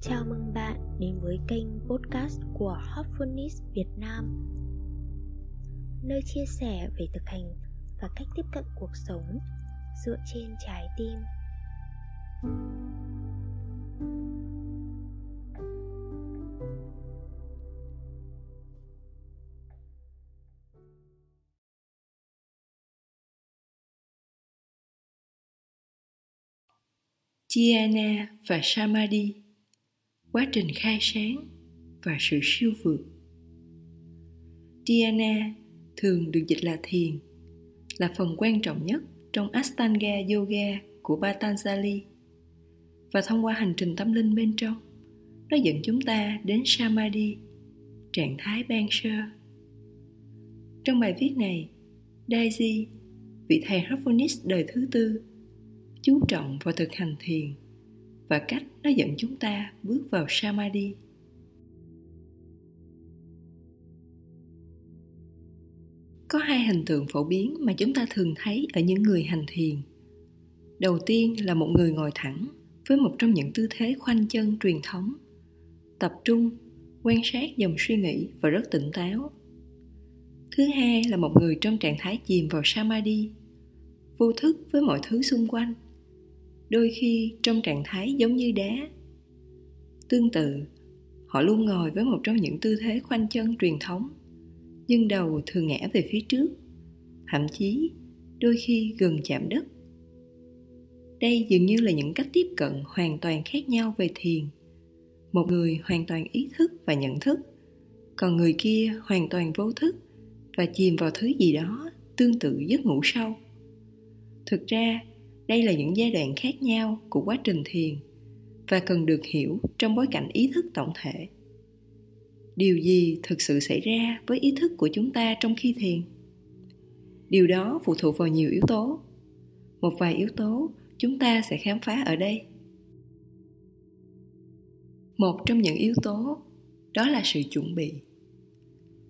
Chào mừng bạn đến với kênh podcast của Hopfulness Việt Nam. Nơi chia sẻ về thực hành và cách tiếp cận cuộc sống dựa trên trái tim. Dhyana và Samadhi. Quá trình khai sáng và sự siêu vượt. Dhyana thường được dịch là thiền, là phần quan trọng nhất trong Ashtanga Yoga của Patanjali. Và thông qua hành trình tâm linh bên trong, nó dẫn chúng ta đến Samadhi, trạng thái ban sơ. Trong bài viết này Daisy vị thầy Harphonis đời thứ tư chú trọng vào thực hành thiền và cách nó dẫn chúng ta bước vào samadhi. Có hai hình tượng phổ biến mà chúng ta thường thấy ở những người hành thiền. Đầu tiên là một người ngồi thẳng với một trong những tư thế khoanh chân truyền thống, tập trung, quan sát dòng suy nghĩ và rất tỉnh táo. Thứ hai là một người trong trạng thái chìm vào samadhi, vô thức với mọi thứ xung quanh đôi khi trong trạng thái giống như đá. Tương tự, họ luôn ngồi với một trong những tư thế khoanh chân truyền thống, nhưng đầu thường ngã về phía trước, thậm chí đôi khi gần chạm đất. Đây dường như là những cách tiếp cận hoàn toàn khác nhau về thiền. Một người hoàn toàn ý thức và nhận thức, còn người kia hoàn toàn vô thức và chìm vào thứ gì đó tương tự giấc ngủ sâu. Thực ra đây là những giai đoạn khác nhau của quá trình thiền và cần được hiểu trong bối cảnh ý thức tổng thể. Điều gì thực sự xảy ra với ý thức của chúng ta trong khi thiền? Điều đó phụ thuộc vào nhiều yếu tố. Một vài yếu tố chúng ta sẽ khám phá ở đây. Một trong những yếu tố đó là sự chuẩn bị.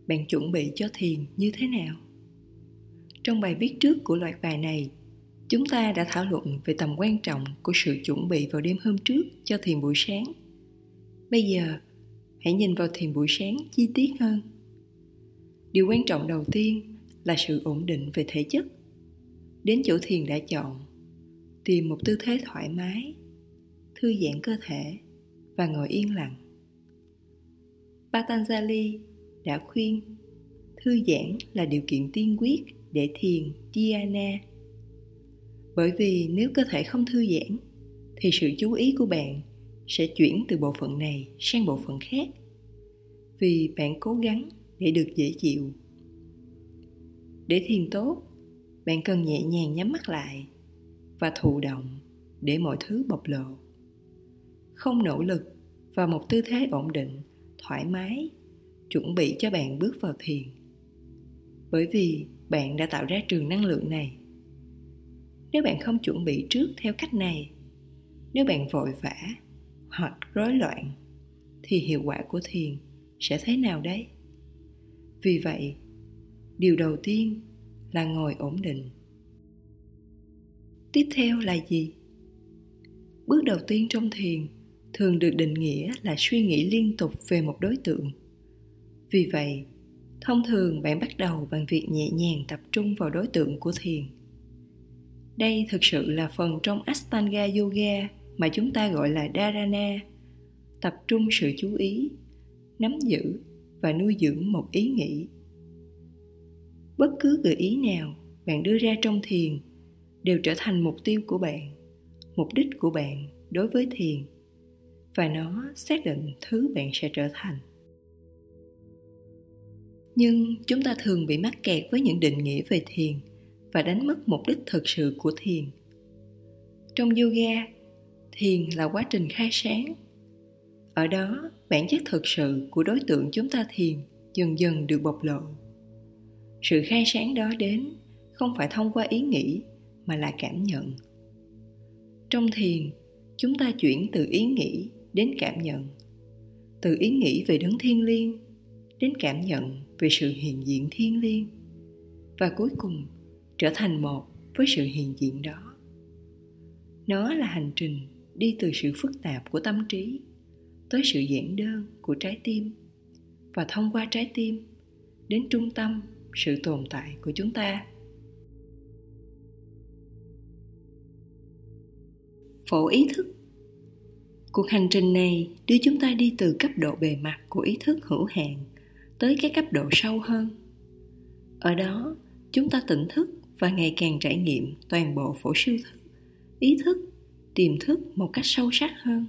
Bạn chuẩn bị cho thiền như thế nào? Trong bài viết trước của loạt bài này chúng ta đã thảo luận về tầm quan trọng của sự chuẩn bị vào đêm hôm trước cho thiền buổi sáng. Bây giờ, hãy nhìn vào thiền buổi sáng chi tiết hơn. Điều quan trọng đầu tiên là sự ổn định về thể chất. Đến chỗ thiền đã chọn, tìm một tư thế thoải mái, thư giãn cơ thể và ngồi yên lặng. Patanjali đã khuyên, thư giãn là điều kiện tiên quyết để thiền, dhyana bởi vì nếu cơ thể không thư giãn, thì sự chú ý của bạn sẽ chuyển từ bộ phận này sang bộ phận khác. Vì bạn cố gắng để được dễ chịu. Để thiền tốt, bạn cần nhẹ nhàng nhắm mắt lại và thụ động để mọi thứ bộc lộ. Không nỗ lực vào một tư thế ổn định, thoải mái, chuẩn bị cho bạn bước vào thiền. Bởi vì bạn đã tạo ra trường năng lượng này nếu bạn không chuẩn bị trước theo cách này, nếu bạn vội vã, hoặc rối loạn, thì hiệu quả của thiền sẽ thế nào đấy? Vì vậy, điều đầu tiên là ngồi ổn định. Tiếp theo là gì? Bước đầu tiên trong thiền thường được định nghĩa là suy nghĩ liên tục về một đối tượng. Vì vậy, thông thường bạn bắt đầu bằng việc nhẹ nhàng tập trung vào đối tượng của thiền đây thực sự là phần trong Ashtanga Yoga mà chúng ta gọi là Dharana, tập trung sự chú ý, nắm giữ và nuôi dưỡng một ý nghĩ. Bất cứ gợi ý nào bạn đưa ra trong thiền đều trở thành mục tiêu của bạn, mục đích của bạn đối với thiền và nó xác định thứ bạn sẽ trở thành. Nhưng chúng ta thường bị mắc kẹt với những định nghĩa về thiền – và đánh mất mục đích thực sự của thiền. Trong yoga, thiền là quá trình khai sáng. Ở đó, bản chất thực sự của đối tượng chúng ta thiền dần dần được bộc lộ. Sự khai sáng đó đến không phải thông qua ý nghĩ, mà là cảm nhận. Trong thiền, chúng ta chuyển từ ý nghĩ đến cảm nhận. Từ ý nghĩ về đấng thiên liêng đến cảm nhận về sự hiện diện thiên liêng. Và cuối cùng trở thành một với sự hiện diện đó. Nó là hành trình đi từ sự phức tạp của tâm trí tới sự giản đơn của trái tim và thông qua trái tim đến trung tâm sự tồn tại của chúng ta. Phổ ý thức. Cuộc hành trình này đưa chúng ta đi từ cấp độ bề mặt của ý thức hữu hạn tới cái cấp độ sâu hơn. Ở đó, chúng ta tỉnh thức và ngày càng trải nghiệm toàn bộ phổ siêu thức ý thức, tiềm thức một cách sâu sắc hơn.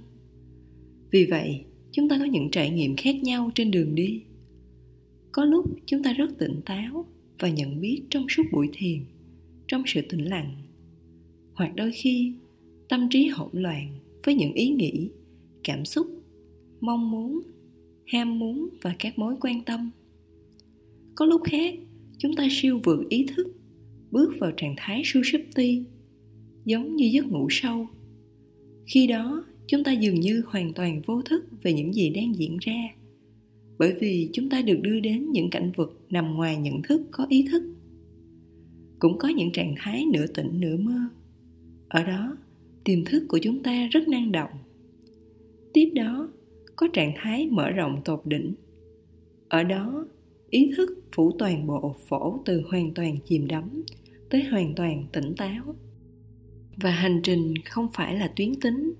Vì vậy, chúng ta có những trải nghiệm khác nhau trên đường đi. Có lúc chúng ta rất tỉnh táo và nhận biết trong suốt buổi thiền, trong sự tĩnh lặng. Hoặc đôi khi, tâm trí hỗn loạn với những ý nghĩ, cảm xúc, mong muốn, ham muốn và các mối quan tâm. Có lúc khác, chúng ta siêu vượt ý thức bước vào trạng thái sushupti giống như giấc ngủ sâu. Khi đó, chúng ta dường như hoàn toàn vô thức về những gì đang diễn ra, bởi vì chúng ta được đưa đến những cảnh vật nằm ngoài nhận thức có ý thức. Cũng có những trạng thái nửa tỉnh nửa mơ. Ở đó, tiềm thức của chúng ta rất năng động. Tiếp đó, có trạng thái mở rộng tột đỉnh. Ở đó, ý thức phủ toàn bộ phổ từ hoàn toàn chìm đắm tới hoàn toàn tỉnh táo. Và hành trình không phải là tuyến tính.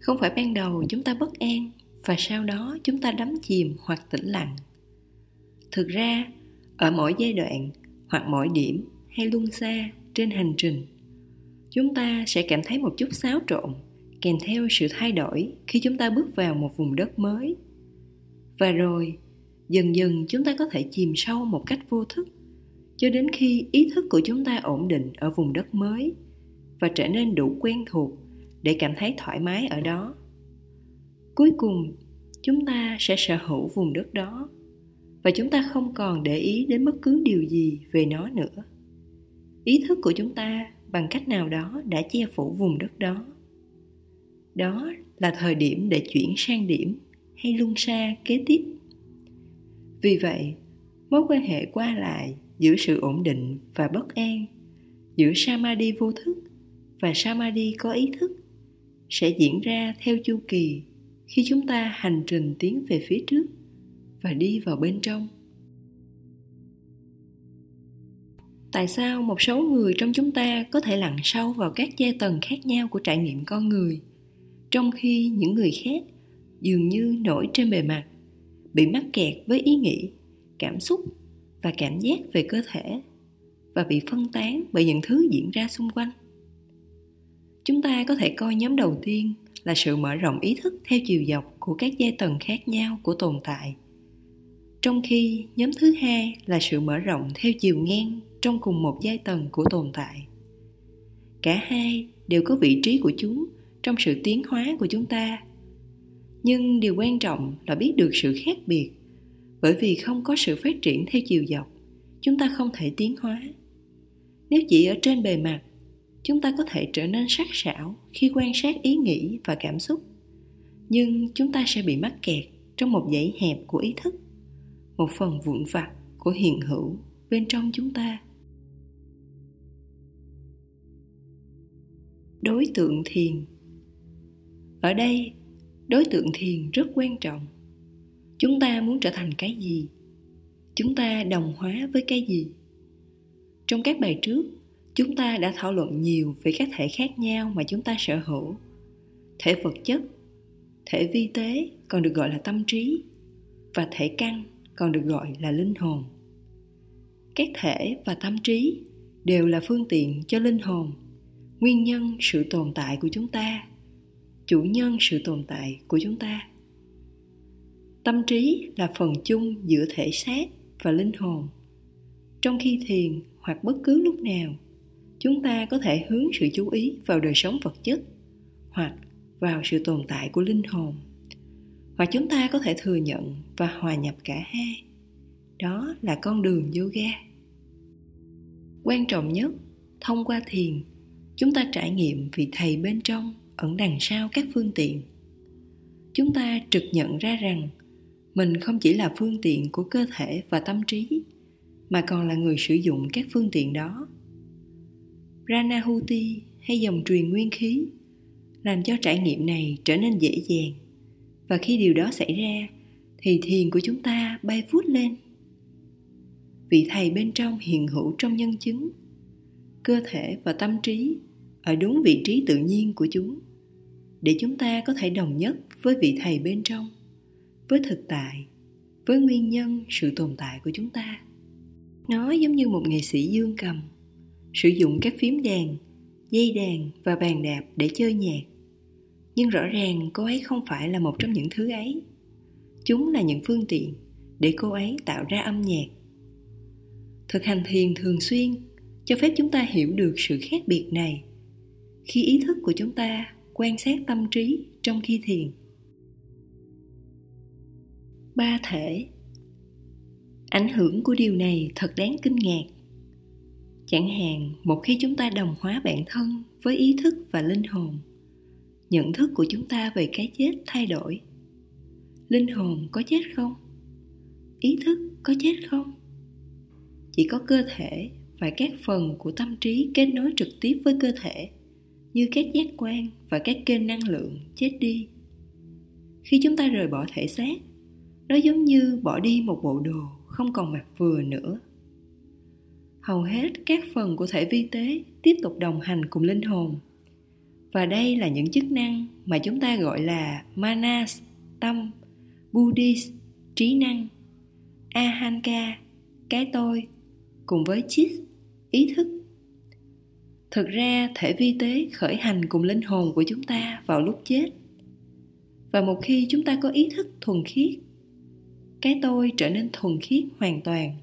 Không phải ban đầu chúng ta bất an, và sau đó chúng ta đắm chìm hoặc tĩnh lặng. Thực ra, ở mỗi giai đoạn hoặc mỗi điểm hay luân xa trên hành trình, chúng ta sẽ cảm thấy một chút xáo trộn kèm theo sự thay đổi khi chúng ta bước vào một vùng đất mới. Và rồi, dần dần chúng ta có thể chìm sâu một cách vô thức cho đến khi ý thức của chúng ta ổn định ở vùng đất mới và trở nên đủ quen thuộc để cảm thấy thoải mái ở đó. Cuối cùng, chúng ta sẽ sở hữu vùng đất đó và chúng ta không còn để ý đến bất cứ điều gì về nó nữa. Ý thức của chúng ta bằng cách nào đó đã che phủ vùng đất đó. Đó là thời điểm để chuyển sang điểm hay luân xa kế tiếp. Vì vậy, mối quan hệ qua lại giữa sự ổn định và bất an. Giữa samadhi vô thức và samadhi có ý thức sẽ diễn ra theo chu kỳ khi chúng ta hành trình tiến về phía trước và đi vào bên trong. Tại sao một số người trong chúng ta có thể lặn sâu vào các giai tầng khác nhau của trải nghiệm con người, trong khi những người khác dường như nổi trên bề mặt, bị mắc kẹt với ý nghĩ, cảm xúc và cảm giác về cơ thể và bị phân tán bởi những thứ diễn ra xung quanh. Chúng ta có thể coi nhóm đầu tiên là sự mở rộng ý thức theo chiều dọc của các giai tầng khác nhau của tồn tại, trong khi nhóm thứ hai là sự mở rộng theo chiều ngang trong cùng một giai tầng của tồn tại. Cả hai đều có vị trí của chúng trong sự tiến hóa của chúng ta, nhưng điều quan trọng là biết được sự khác biệt bởi vì không có sự phát triển theo chiều dọc, chúng ta không thể tiến hóa. Nếu chỉ ở trên bề mặt, chúng ta có thể trở nên sắc sảo khi quan sát ý nghĩ và cảm xúc. Nhưng chúng ta sẽ bị mắc kẹt trong một dãy hẹp của ý thức, một phần vụn vặt của hiện hữu bên trong chúng ta. Đối tượng thiền. Ở đây, đối tượng thiền rất quan trọng chúng ta muốn trở thành cái gì? Chúng ta đồng hóa với cái gì? Trong các bài trước, chúng ta đã thảo luận nhiều về các thể khác nhau mà chúng ta sở hữu. Thể vật chất, thể vi tế còn được gọi là tâm trí và thể căn còn được gọi là linh hồn. Các thể và tâm trí đều là phương tiện cho linh hồn, nguyên nhân sự tồn tại của chúng ta, chủ nhân sự tồn tại của chúng ta tâm trí là phần chung giữa thể xác và linh hồn. Trong khi thiền hoặc bất cứ lúc nào, chúng ta có thể hướng sự chú ý vào đời sống vật chất hoặc vào sự tồn tại của linh hồn. Hoặc chúng ta có thể thừa nhận và hòa nhập cả hai. Đó là con đường yoga. Quan trọng nhất, thông qua thiền, chúng ta trải nghiệm vị thầy bên trong ẩn đằng sau các phương tiện. Chúng ta trực nhận ra rằng mình không chỉ là phương tiện của cơ thể và tâm trí, mà còn là người sử dụng các phương tiện đó. Pranahuti hay dòng truyền nguyên khí làm cho trải nghiệm này trở nên dễ dàng. Và khi điều đó xảy ra, thì thiền của chúng ta bay vút lên. Vị thầy bên trong hiện hữu trong nhân chứng, cơ thể và tâm trí ở đúng vị trí tự nhiên của chúng, để chúng ta có thể đồng nhất với vị thầy bên trong với thực tại, với nguyên nhân, sự tồn tại của chúng ta. Nó giống như một nghệ sĩ dương cầm, sử dụng các phím đàn dây đàn và bàn đạp để chơi nhạc. Nhưng rõ ràng cô ấy không phải là một trong những thứ ấy. Chúng là những phương tiện để cô ấy tạo ra âm nhạc. Thực hành thiền thường xuyên cho phép chúng ta hiểu được sự khác biệt này. Khi ý thức của chúng ta quan sát tâm trí trong khi thiền ba thể. Ảnh hưởng của điều này thật đáng kinh ngạc. Chẳng hạn, một khi chúng ta đồng hóa bản thân với ý thức và linh hồn, nhận thức của chúng ta về cái chết thay đổi. Linh hồn có chết không? Ý thức có chết không? Chỉ có cơ thể và các phần của tâm trí kết nối trực tiếp với cơ thể, như các giác quan và các kênh năng lượng chết đi. Khi chúng ta rời bỏ thể xác nó giống như bỏ đi một bộ đồ không còn mặc vừa nữa. Hầu hết các phần của thể vi tế tiếp tục đồng hành cùng linh hồn. Và đây là những chức năng mà chúng ta gọi là manas, tâm, buddhist, trí năng, ahanka, cái tôi, cùng với chit ý thức. Thực ra, thể vi tế khởi hành cùng linh hồn của chúng ta vào lúc chết. Và một khi chúng ta có ý thức thuần khiết cái tôi trở nên thuần khiết hoàn toàn.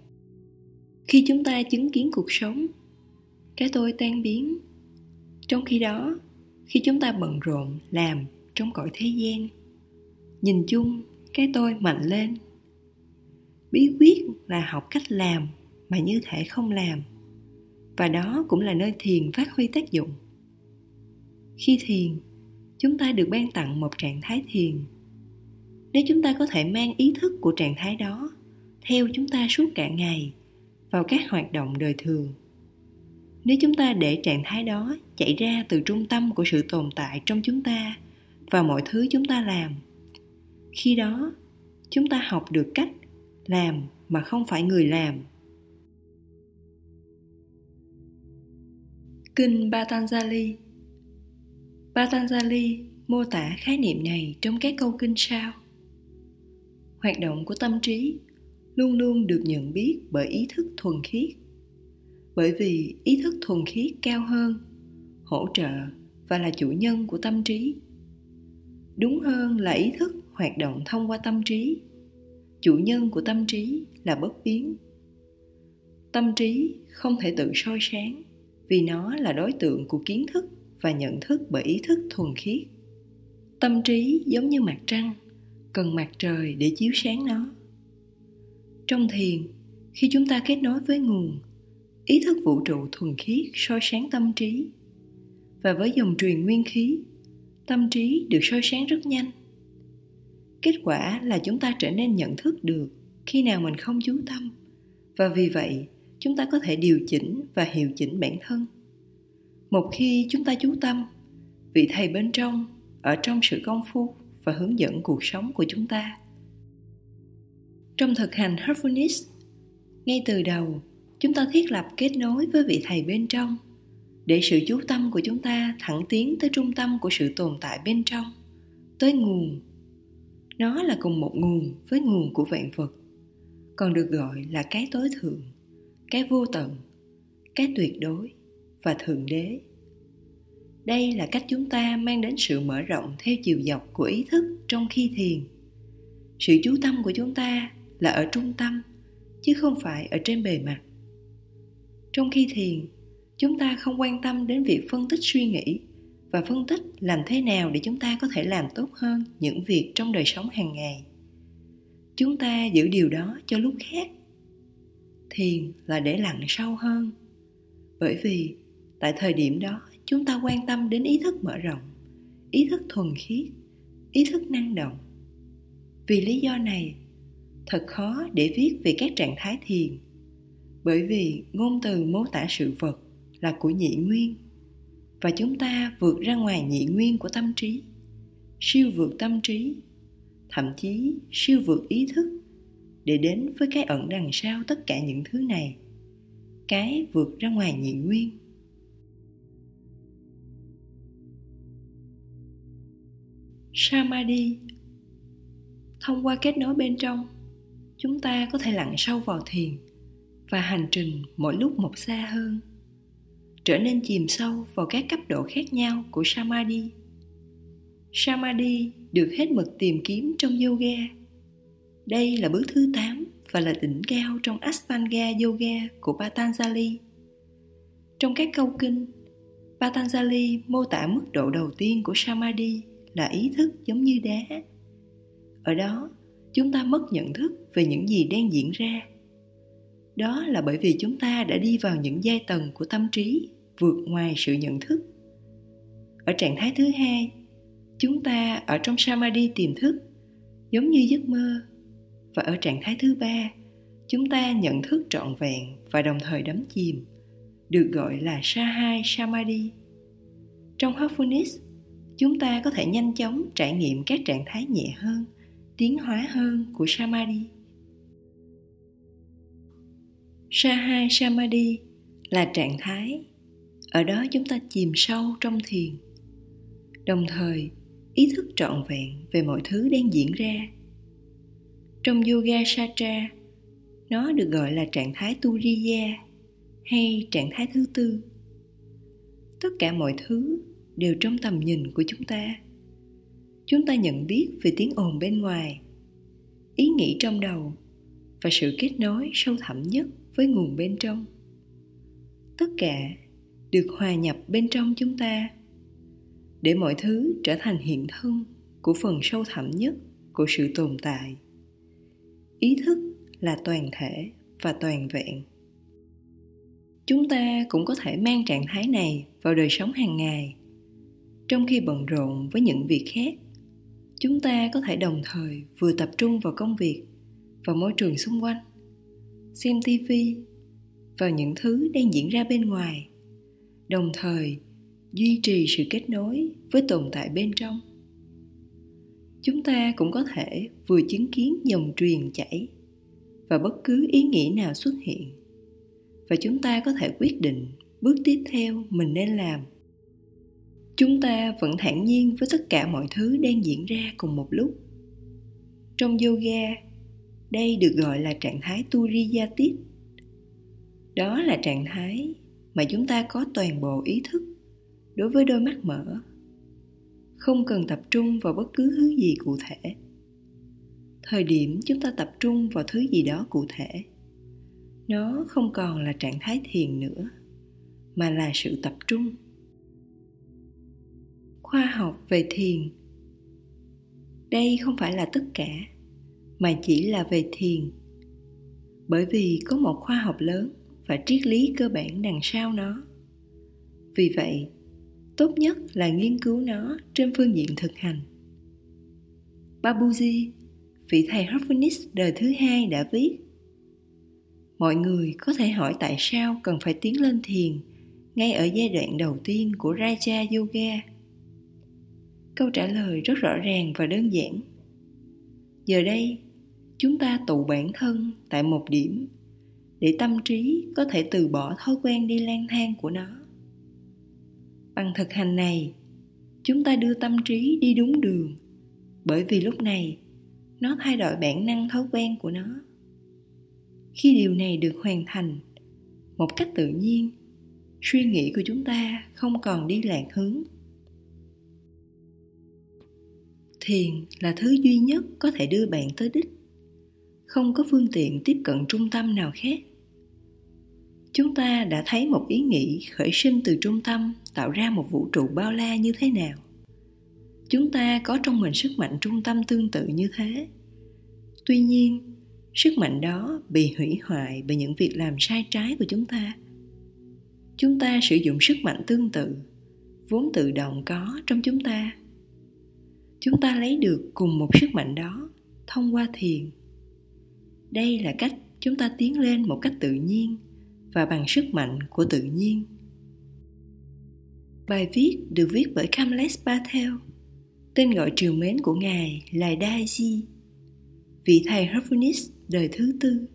Khi chúng ta chứng kiến cuộc sống, cái tôi tan biến. Trong khi đó, khi chúng ta bận rộn làm trong cõi thế gian, nhìn chung cái tôi mạnh lên. Bí quyết là học cách làm mà như thể không làm, và đó cũng là nơi thiền phát huy tác dụng. Khi thiền, chúng ta được ban tặng một trạng thái thiền nếu chúng ta có thể mang ý thức của trạng thái đó theo chúng ta suốt cả ngày vào các hoạt động đời thường. Nếu chúng ta để trạng thái đó chạy ra từ trung tâm của sự tồn tại trong chúng ta và mọi thứ chúng ta làm, khi đó chúng ta học được cách làm mà không phải người làm. Kinh patanjali. Patanjali mô tả khái niệm này trong các câu kinh sau hoạt động của tâm trí luôn luôn được nhận biết bởi ý thức thuần khiết. Bởi vì ý thức thuần khiết cao hơn, hỗ trợ và là chủ nhân của tâm trí. Đúng hơn là ý thức hoạt động thông qua tâm trí. Chủ nhân của tâm trí là bất biến. Tâm trí không thể tự soi sáng vì nó là đối tượng của kiến thức và nhận thức bởi ý thức thuần khiết. Tâm trí giống như mặt trăng cần mặt trời để chiếu sáng nó. Trong thiền, khi chúng ta kết nối với nguồn, ý thức vũ trụ thuần khiết soi sáng tâm trí. Và với dòng truyền nguyên khí, tâm trí được soi sáng rất nhanh. Kết quả là chúng ta trở nên nhận thức được khi nào mình không chú tâm, và vì vậy, chúng ta có thể điều chỉnh và hiệu chỉnh bản thân. Một khi chúng ta chú tâm, vị thầy bên trong, ở trong sự công phu và hướng dẫn cuộc sống của chúng ta trong thực hành Heartfulness, ngay từ đầu, chúng ta thiết lập kết nối với vị thầy bên trong để sự chú tâm của chúng ta thẳng tiến tới trung tâm của sự tồn tại bên trong, tới nguồn. Nó là cùng một nguồn với nguồn của vạn vật, còn được gọi là cái tối thượng, cái vô tận, cái tuyệt đối và thượng đế. Đây là cách chúng ta mang đến sự mở rộng theo chiều dọc của ý thức trong khi thiền. Sự chú tâm của chúng ta là ở trung tâm, chứ không phải ở trên bề mặt. Trong khi thiền, chúng ta không quan tâm đến việc phân tích suy nghĩ và phân tích làm thế nào để chúng ta có thể làm tốt hơn những việc trong đời sống hàng ngày. Chúng ta giữ điều đó cho lúc khác. Thiền là để lặng sâu hơn, bởi vì tại thời điểm đó chúng ta quan tâm đến ý thức mở rộng, ý thức thuần khiết, ý thức năng động. Vì lý do này, thật khó để viết về các trạng thái thiền. Bởi vì ngôn từ mô tả sự vật là của nhị nguyên, và chúng ta vượt ra ngoài nhị nguyên của tâm trí, siêu vượt tâm trí, thậm chí siêu vượt ý thức để đến với cái ẩn đằng sau tất cả những thứ này. Cái vượt ra ngoài nhị nguyên. Samadhi. Thông qua kết nối bên trong chúng ta có thể lặn sâu vào thiền và hành trình mỗi lúc một xa hơn trở nên chìm sâu vào các cấp độ khác nhau của samadhi. Samadhi được hết mực tìm kiếm trong yoga. Đây là bước thứ 8 và là đỉnh cao trong Ashtanga Yoga của Patanjali. Trong các câu kinh, Patanjali mô tả mức độ đầu tiên của Samadhi là ý thức giống như đá. Ở đó, chúng ta mất nhận thức về những gì đang diễn ra. Đó là bởi vì chúng ta đã đi vào những giai tầng của tâm trí vượt ngoài sự nhận thức. Ở trạng thái thứ hai, chúng ta ở trong Samadhi tiềm thức, giống như giấc mơ và ở trạng thái thứ ba chúng ta nhận thức trọn vẹn và đồng thời đắm chìm được gọi là Sahai Samadhi. Trong Mindfulness, chúng ta có thể nhanh chóng trải nghiệm các trạng thái nhẹ hơn, tiến hóa hơn của Samadhi. saha Samadhi là trạng thái ở đó chúng ta chìm sâu trong thiền đồng thời ý thức trọn vẹn về mọi thứ đang diễn ra trong yoga satra, nó được gọi là trạng thái turiya hay trạng thái thứ tư. Tất cả mọi thứ đều trong tầm nhìn của chúng ta. Chúng ta nhận biết về tiếng ồn bên ngoài, ý nghĩ trong đầu và sự kết nối sâu thẳm nhất với nguồn bên trong. Tất cả được hòa nhập bên trong chúng ta để mọi thứ trở thành hiện thân của phần sâu thẳm nhất của sự tồn tại ý thức là toàn thể và toàn vẹn chúng ta cũng có thể mang trạng thái này vào đời sống hàng ngày trong khi bận rộn với những việc khác, chúng ta có thể đồng thời vừa tập trung vào công việc và môi trường xung quanh, xem tivi vào những thứ đang diễn ra bên ngoài, đồng thời duy trì sự kết nối với tồn tại bên trong. Chúng ta cũng có thể vừa chứng kiến dòng truyền chảy và bất cứ ý nghĩ nào xuất hiện, và chúng ta có thể quyết định bước tiếp theo mình nên làm chúng ta vẫn thản nhiên với tất cả mọi thứ đang diễn ra cùng một lúc. Trong yoga, đây được gọi là trạng thái turiyatit. Đó là trạng thái mà chúng ta có toàn bộ ý thức đối với đôi mắt mở. Không cần tập trung vào bất cứ thứ gì cụ thể. Thời điểm chúng ta tập trung vào thứ gì đó cụ thể, nó không còn là trạng thái thiền nữa, mà là sự tập trung khoa học về thiền đây không phải là tất cả mà chỉ là về thiền bởi vì có một khoa học lớn và triết lý cơ bản đằng sau nó vì vậy tốt nhất là nghiên cứu nó trên phương diện thực hành. Babuji, vị thầy Harphonis đời thứ hai đã viết Mọi người có thể hỏi tại sao cần phải tiến lên thiền ngay ở giai đoạn đầu tiên của Raja Yoga. Câu trả lời rất rõ ràng và đơn giản. Giờ đây, chúng ta tụ bản thân tại một điểm để tâm trí có thể từ bỏ thói quen đi lang thang của nó. Bằng thực hành này chúng ta đưa tâm trí đi đúng đường bởi vì lúc này nó thay đổi bản năng thói quen của nó. Khi điều này được hoàn thành một cách tự nhiên suy nghĩ của chúng ta không còn đi lạc hướng thiền là thứ duy nhất có thể đưa bạn tới đích. Không có phương tiện tiếp cận trung tâm nào khác. Chúng ta đã thấy một ý nghĩ khởi sinh từ trung tâm tạo ra một vũ trụ bao la như thế nào. Chúng ta có trong mình sức mạnh trung tâm tương tự như thế. Tuy nhiên, sức mạnh đó bị hủy hoại bởi những việc làm sai trái của chúng ta. Chúng ta sử dụng sức mạnh tương tự, vốn tự động có trong chúng ta chúng ta lấy được cùng một sức mạnh đó thông qua thiền đây là cách chúng ta tiến lên một cách tự nhiên và bằng sức mạnh của tự nhiên Bài viết được viết bởi Kamlesh Patel. Tên gọi triều mến của ngài là Daiji, vị thầy Harphonis đời thứ tư